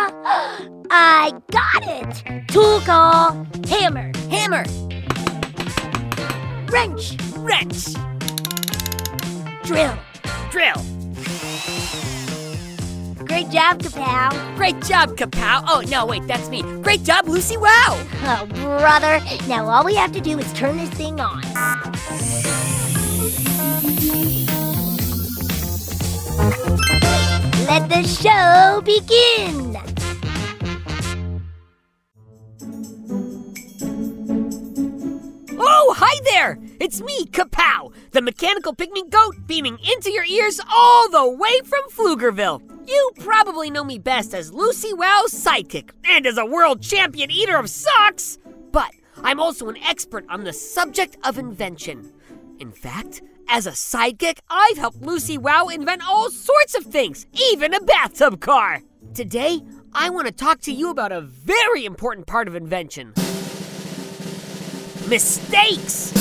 Maker. You're a. I got it! Tool call. Hammer. Hammer, Wrench. wrench, Drill. drill. Great job, Kapow. Great job, Kapow. Oh, no, wait, that's me. Great job, Lucy. Wow. Oh, brother. Now all we have to do is turn this thing on. Let the show begin. It's me, Kapow, the mechanical pygmy goat beaming into your ears all the way from Pflugerville. You probably know me best as Lucy Wow's sidekick and as a world champion eater of socks, but I'm also an expert on the subject of invention. In fact, as a sidekick, I've helped Lucy Wow invent all sorts of things, even a bathtub car. Today, I want to talk to you about a very important part of invention mistakes.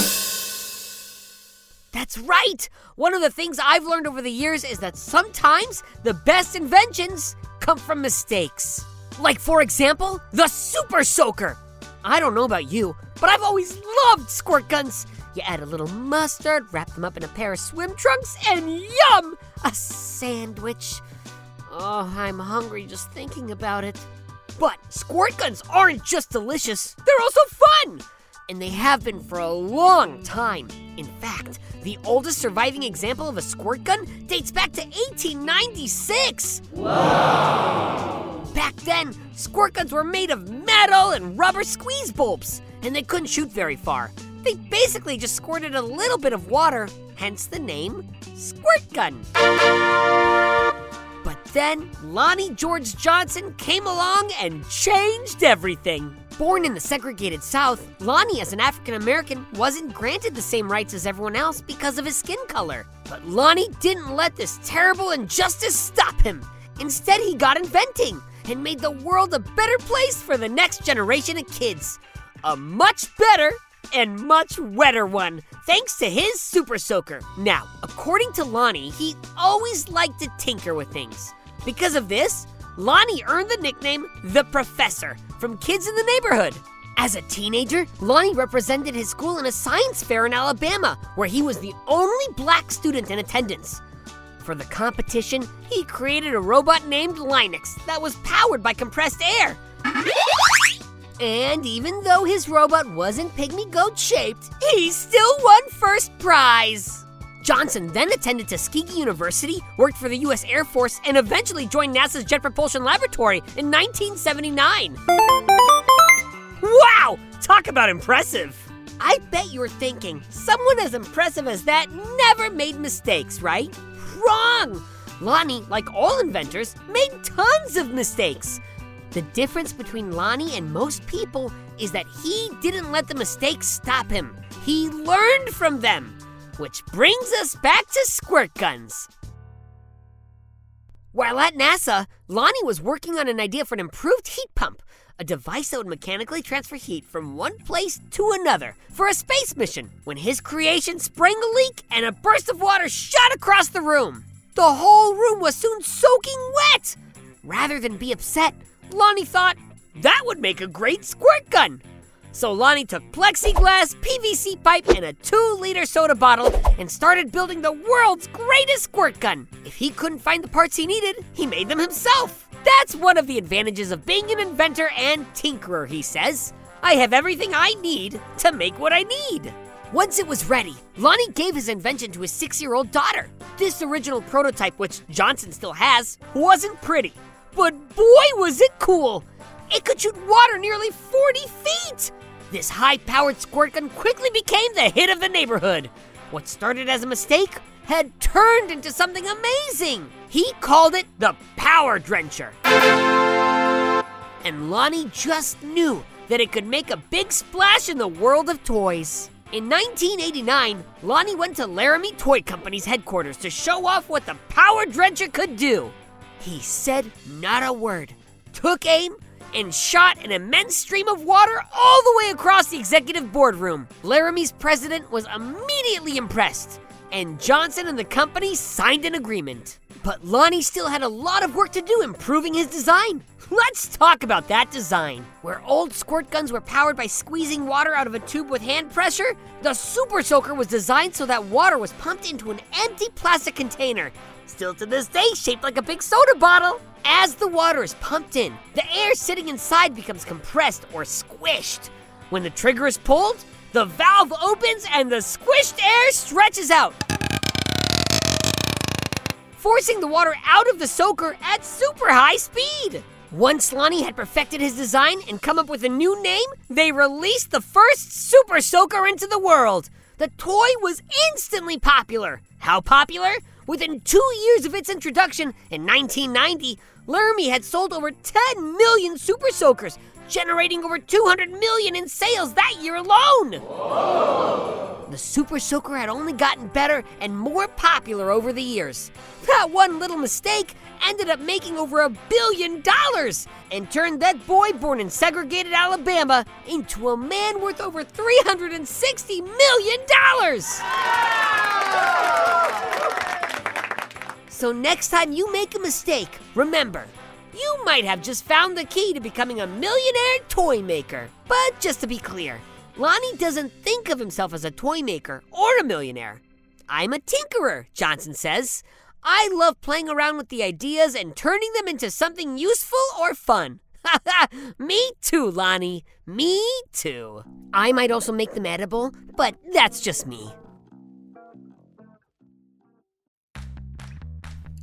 That's right! One of the things I've learned over the years is that sometimes the best inventions come from mistakes. Like, for example, the Super Soaker. I don't know about you, but I've always loved squirt guns. You add a little mustard, wrap them up in a pair of swim trunks, and yum! A sandwich. Oh, I'm hungry just thinking about it. But squirt guns aren't just delicious, they're also fun! And they have been for a long time. In fact, the oldest surviving example of a squirt gun dates back to 1896. Back then, squirt guns were made of metal and rubber squeeze bulbs, and they couldn't shoot very far. They basically just squirted a little bit of water, hence the name squirt gun. But then Lonnie George Johnson came along and changed everything. Born in the segregated South, Lonnie, as an African American, wasn't granted the same rights as everyone else because of his skin color. But Lonnie didn't let this terrible injustice stop him. Instead, he got inventing and made the world a better place for the next generation of kids. A much better and much wetter one, thanks to his super soaker. Now, according to Lonnie, he always liked to tinker with things. Because of this, Lonnie earned the nickname the Professor from kids in the neighborhood. As a teenager, Lonnie represented his school in a science fair in Alabama, where he was the only black student in attendance. For the competition, he created a robot named Linex that was powered by compressed air. And even though his robot wasn't pygmy goat shaped, he still won first prize. Johnson then attended Tuskegee University, worked for the U.S. Air Force, and eventually joined NASA's Jet Propulsion Laboratory in 1979. Wow! Talk about impressive! I bet you're thinking, someone as impressive as that never made mistakes, right? Wrong! Lonnie, like all inventors, made tons of mistakes. The difference between Lonnie and most people is that he didn't let the mistakes stop him. He learned from them. Which brings us back to squirt guns. While at NASA, Lonnie was working on an idea for an improved heat pump, a device that would mechanically transfer heat from one place to another for a space mission, when his creation sprang a leak and a burst of water shot across the room. The whole room was soon soaking wet. Rather than be upset, Lonnie thought that would make a great squirt gun. So Lonnie took plexiglass, PVC pipe, and a two liter soda bottle and started building the world's greatest squirt gun. If he couldn't find the parts he needed, he made them himself. That's one of the advantages of being an inventor and tinkerer, he says. I have everything I need to make what I need. Once it was ready, Lonnie gave his invention to his six year old daughter. This original prototype, which Johnson still has, wasn't pretty, but boy was it cool! It could shoot water nearly 40 feet! This high powered squirt gun quickly became the hit of the neighborhood. What started as a mistake had turned into something amazing. He called it the Power Drencher. And Lonnie just knew that it could make a big splash in the world of toys. In 1989, Lonnie went to Larami Toy Company's headquarters to show off what the Power Drencher could do. He said not a word, took aim, and shot an immense stream of water all the way across the executive boardroom. Larami's president was immediately impressed, and Johnson and the company signed an agreement. But Lonnie still had a lot of work to do improving his design. Let's talk about that design. Where old squirt guns were powered by squeezing water out of a tube with hand pressure, the Super Soaker was designed so that water was pumped into an empty plastic container, still to this day shaped like a big soda bottle. As the water is pumped in, the air sitting inside becomes compressed or squished. When the trigger is pulled, the valve opens and the squished air stretches out, forcing the water out of the soaker at super high speed. Once Lonnie had perfected his design and come up with a new name, they released the first Super Soaker into the world. The toy was instantly popular. How popular? Within two years of its introduction in 1990, Larami had sold over 10 million Super Soakers, generating over 200 million in sales that year alone. Whoa. The Super Soaker had only gotten better and more popular over the years. That one little mistake ended up making over a billion dollars and turned that boy born in segregated Alabama into a man worth over $360 million. So next time you make a mistake, remember, you might have just found the key to becoming a millionaire toy maker. But just to be clear, Lonnie doesn't think of himself as a toy maker or a millionaire. I'm a tinkerer, Johnson says. I love playing around with the ideas and turning them into something useful or fun. Me too, Lonnie. Me too. I might also make them edible, but that's just me.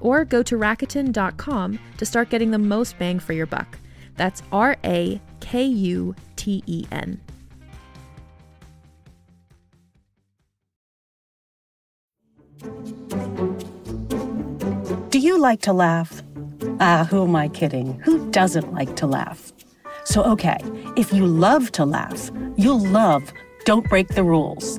or go to Rakuten.com to start getting the most bang for your buck. That's R A K U T E N. Do you like to laugh? Ah, who am I kidding? Who doesn't like to laugh? So, okay, if you love to laugh, you'll love Don't Break the Rules.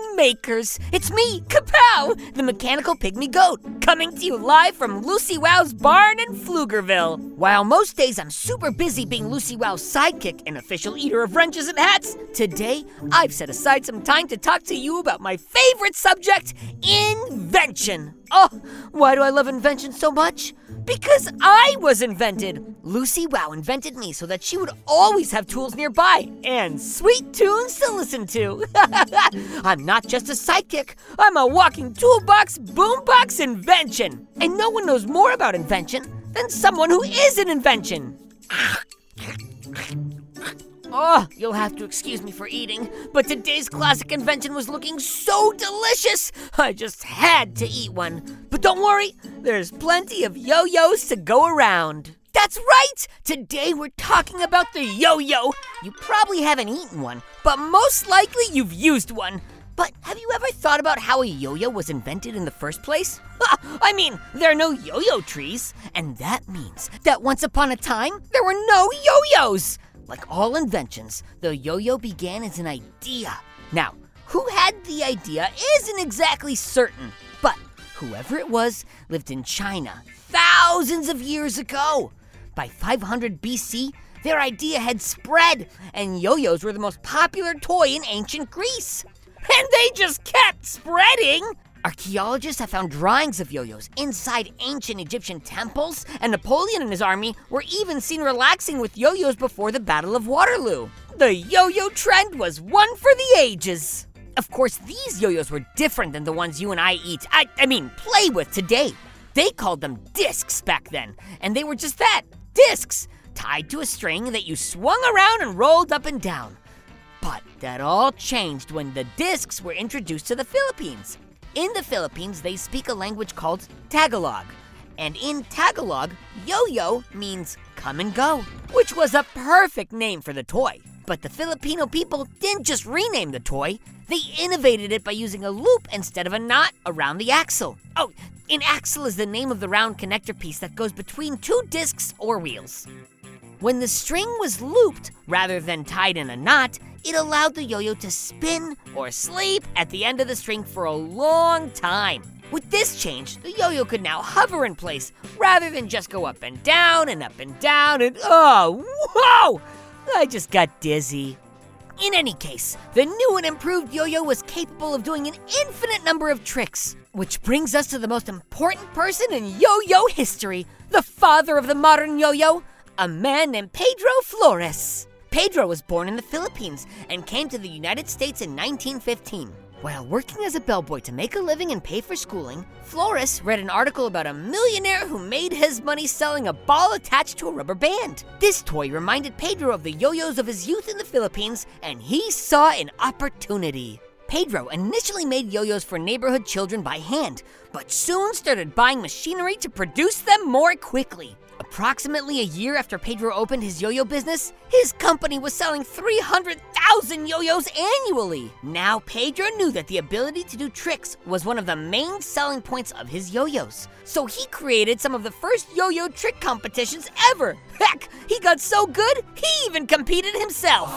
makers. It's me, Kapow, the mechanical pygmy goat, coming to you live from Lucy Wow's barn in Pflugerville. While most days I'm super busy being Lucy Wow's sidekick and official eater of wrenches and hats, today I've set aside some time to talk to you about my favorite subject invention. Oh, why do I love invention so much? Because I was invented. Lucy Wow invented me so that she would always have tools nearby and sweet tunes to listen to. I'm not just a sidekick, I'm a walking toolbox boombox invention. And no one knows more about invention than someone who is an invention. Oh, you'll have to excuse me for eating, but today's classic invention was looking so delicious, I just had to eat one. But don't worry, there's plenty of yo yo's to go around. That's right! Today we're talking about the yo yo. You probably haven't eaten one, but most likely you've used one. But have you ever thought about how a yo yo was invented in the first place? I mean, there are no yo yo trees, and that means that once upon a time, there were no yo yo's. Like all inventions, the yo yo began as an idea. Now, who had the idea isn't exactly certain, but whoever it was lived in China thousands of years ago. By 500 BC, their idea had spread, and yo yo's were the most popular toy in ancient Greece. And they just kept spreading! Archaeologists have found drawings of yo yo's inside ancient Egyptian temples, and Napoleon and his army were even seen relaxing with yo yo's before the Battle of Waterloo. The yo yo trend was one for the ages. Of course, these yo yo's were different than the ones you and I eat, I, I mean, play with today. They called them discs back then, and they were just that discs, tied to a string that you swung around and rolled up and down. But that all changed when the discs were introduced to the Philippines. In the Philippines, they speak a language called Tagalog. And in Tagalog, yo yo means come and go, which was a perfect name for the toy. But the Filipino people didn't just rename the toy, they innovated it by using a loop instead of a knot around the axle. Oh, an axle is the name of the round connector piece that goes between two discs or wheels. When the string was looped rather than tied in a knot, it allowed the yo yo to spin or sleep at the end of the string for a long time. With this change, the yo yo could now hover in place rather than just go up and down and up and down and oh, whoa! I just got dizzy. In any case, the new and improved yo yo was capable of doing an infinite number of tricks. Which brings us to the most important person in yo yo history the father of the modern yo yo, a man named Pedro Flores. Pedro was born in the Philippines and came to the United States in 1915. While working as a bellboy to make a living and pay for schooling, Flores read an article about a millionaire who made his money selling a ball attached to a rubber band. This toy reminded Pedro of the yo yo's of his youth in the Philippines, and he saw an opportunity. Pedro initially made yo yo's for neighborhood children by hand, but soon started buying machinery to produce them more quickly. Approximately a year after Pedro opened his yo yo business, his company was selling 300,000 yo yo's annually. Now, Pedro knew that the ability to do tricks was one of the main selling points of his yo yo's. So he created some of the first yo yo trick competitions ever. Heck, he got so good, he even competed himself.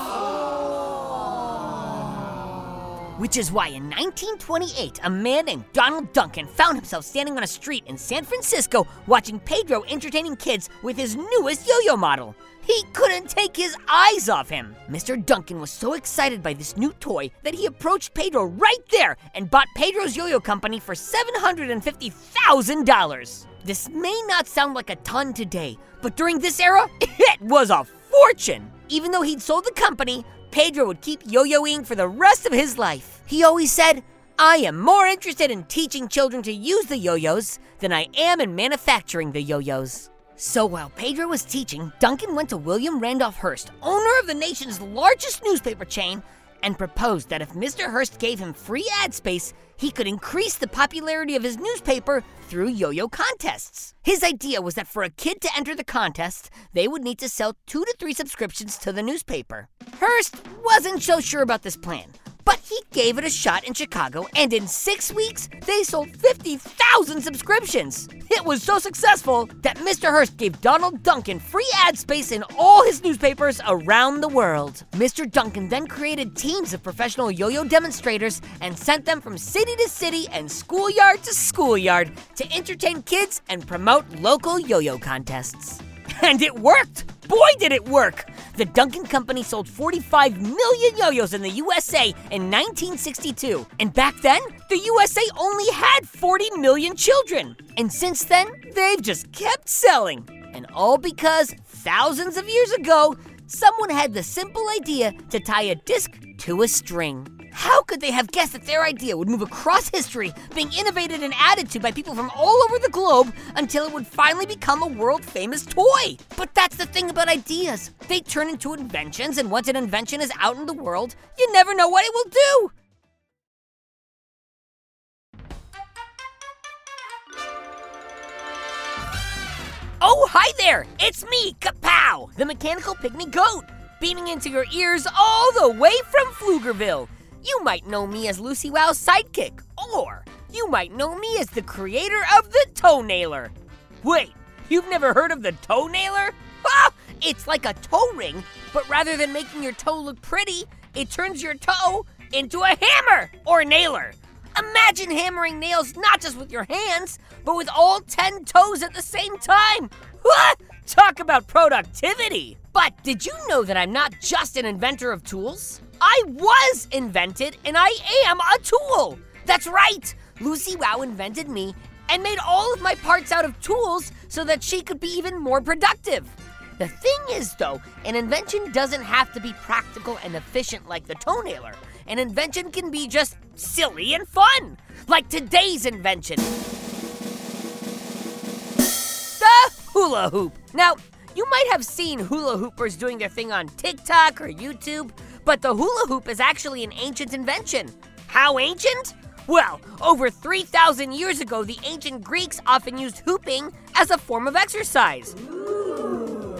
Which is why in 1928, a man named Donald Duncan found himself standing on a street in San Francisco watching Pedro entertaining kids with his newest yo yo model. He couldn't take his eyes off him. Mr. Duncan was so excited by this new toy that he approached Pedro right there and bought Pedro's yo yo company for $750,000. This may not sound like a ton today, but during this era, it was a fortune. Even though he'd sold the company, Pedro would keep yo yoing for the rest of his life. He always said, I am more interested in teaching children to use the yo yo's than I am in manufacturing the yo yo's. So while Pedro was teaching, Duncan went to William Randolph Hearst, owner of the nation's largest newspaper chain, and proposed that if Mr. Hearst gave him free ad space, he could increase the popularity of his newspaper through yo yo contests. His idea was that for a kid to enter the contest, they would need to sell two to three subscriptions to the newspaper. Hearst wasn't so sure about this plan, but he gave it a shot in Chicago, and in six weeks, they sold 50,000 subscriptions. It was so successful that Mr. Hearst gave Donald Duncan free ad space in all his newspapers around the world. Mr. Duncan then created teams of professional yo yo demonstrators and sent them from city to city and schoolyard to schoolyard to entertain kids and promote local yo yo contests. And it worked! Boy, did it work! The Duncan Company sold 45 million yo yo's in the USA in 1962. And back then, the USA only had 40 million children. And since then, they've just kept selling. And all because thousands of years ago, someone had the simple idea to tie a disc to a string. How could they have guessed that their idea would move across history, being innovated and added to by people from all over the globe until it would finally become a world famous toy? But that's the thing about ideas. They turn into inventions, and once an invention is out in the world, you never know what it will do. Oh, hi there! It's me, Kapow, the mechanical pygmy goat, beaming into your ears all the way from Pflugerville. You might know me as Lucy Wow's sidekick, or you might know me as the creator of the Toenailer. Wait, you've never heard of the Toenailer? Ah, it's like a toe ring, but rather than making your toe look pretty, it turns your toe into a hammer or nailer. Imagine hammering nails not just with your hands, but with all 10 toes at the same time. Ah, Talk about productivity! But did you know that I'm not just an inventor of tools? I was invented and I am a tool! That's right! Lucy Wow invented me and made all of my parts out of tools so that she could be even more productive. The thing is, though, an invention doesn't have to be practical and efficient like the toenailer. An invention can be just silly and fun, like today's invention the hula hoop. Now, you might have seen hula hoopers doing their thing on TikTok or YouTube, but the hula hoop is actually an ancient invention. How ancient? Well, over 3,000 years ago, the ancient Greeks often used hooping as a form of exercise.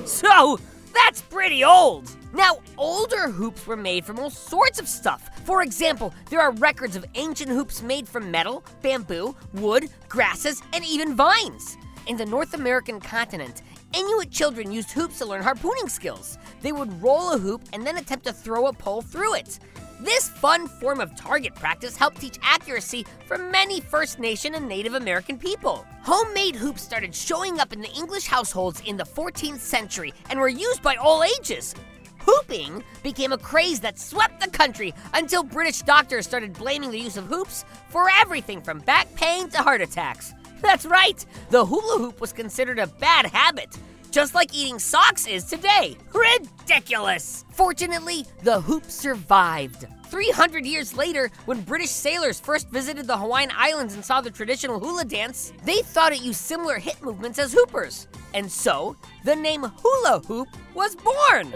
So, that's pretty old. Now, older hoops were made from all sorts of stuff. For example, there are records of ancient hoops made from metal, bamboo, wood, grasses, and even vines. In the North American continent, Inuit children used hoops to learn harpooning skills. They would roll a hoop and then attempt to throw a pole through it. This fun form of target practice helped teach accuracy for many First Nation and Native American people. Homemade hoops started showing up in the English households in the 14th century and were used by all ages. Hooping became a craze that swept the country until British doctors started blaming the use of hoops for everything from back pain to heart attacks. That's right, the hula hoop was considered a bad habit, just like eating socks is today. Ridiculous! Fortunately, the hoop survived. 300 years later, when British sailors first visited the Hawaiian Islands and saw the traditional hula dance, they thought it used similar hip movements as hoopers. And so, the name hula hoop was born.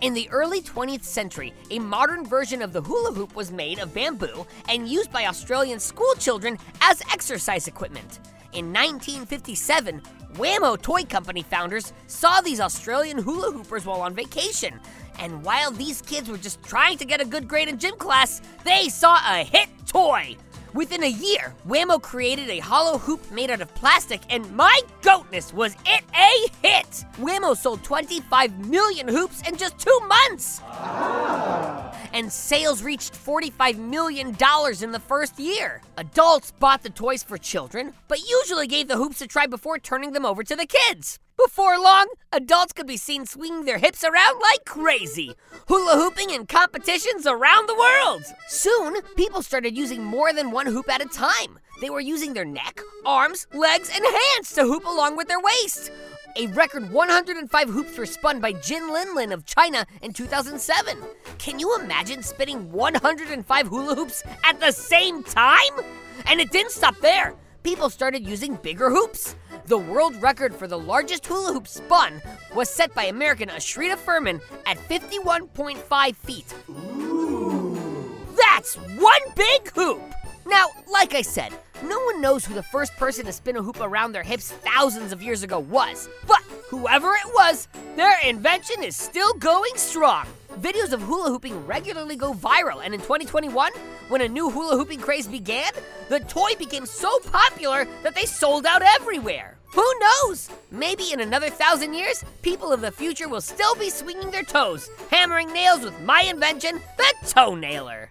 In the early 20th century, a modern version of the hula hoop was made of bamboo and used by Australian school children as exercise equipment. In 1957, Wham-O Toy Company founders saw these Australian hula hoopers while on vacation. And while these kids were just trying to get a good grade in gym class, they saw a hit toy. Within a year, Wham-O created a hollow hoop made out of plastic, and my goatness, was it a hit! Wham-O sold 25 million hoops in just two months! And sales reached $45 million in the first year. Adults bought the toys for children, but usually gave the hoops a try before turning them over to the kids. Before long, adults could be seen swinging their hips around like crazy, hula hooping in competitions around the world. Soon, people started using more than one hoop at a time. They were using their neck, arms, legs, and hands to hoop along with their waist. A record 105 hoops were spun by Jin Linlin of China in 2007. Can you imagine spinning 105 hula hoops at the same time? And it didn't stop there. People started using bigger hoops. The world record for the largest hula hoop spun was set by American Ashrita Furman at 51.5 feet. That's one big hoop! Now, like I said, no one knows who the first person to spin a hoop around their hips thousands of years ago was. But whoever it was, their invention is still going strong. Videos of hula hooping regularly go viral, and in 2021, when a new hula hooping craze began, the toy became so popular that they sold out everywhere. Who knows? Maybe in another thousand years, people of the future will still be swinging their toes, hammering nails with my invention, the toe nailer.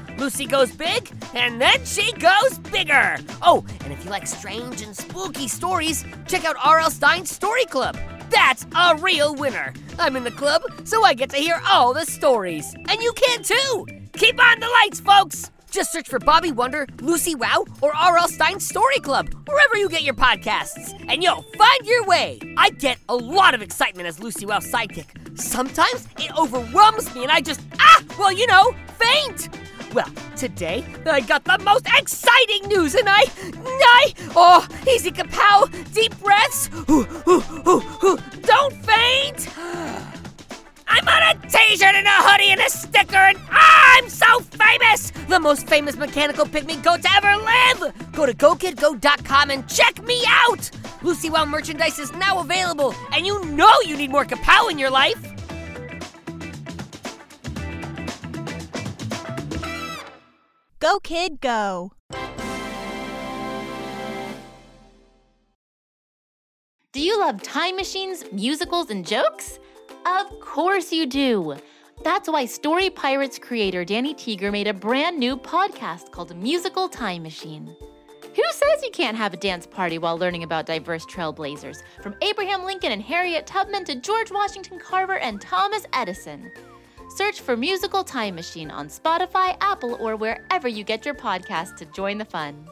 Lucy goes big, and then she goes bigger. Oh, and if you like strange and spooky stories, check out R.L. Stine's Story Club. That's a real winner. I'm in the club, so I get to hear all the stories. And you can too. Keep on the lights, folks. Just search for Bobby Wonder, Lucy Wow, or R.L. Stine's Story Club, wherever you get your podcasts, and you'll find your way. I get a lot of excitement as Lucy Wow's sidekick. Sometimes it overwhelms me and I just, ah, well, you know, faint. Well, today I got the most exciting news, and I, I, oh, easy kapow, deep breaths, ooh, ooh, ooh, don't faint. I'm on a t-shirt and a hoodie and a sticker, and I'm so famous! The most famous mechanical pygmy goat to ever live! Go to GoKidGo.com and check me out! Lucy Wow merchandise is now available, and you know you need more kapow in your life! Go, kid, go. Do you love time machines, musicals, and jokes? Of course you do. That's why Story Pirates creator Danny Tieger made a brand new podcast called Musical Time Machine. Who says you can't have a dance party while learning about diverse trailblazers, from Abraham Lincoln and Harriet Tubman to George Washington Carver and Thomas Edison? Search for Musical Time Machine on Spotify, Apple, or wherever you get your podcasts to join the fun.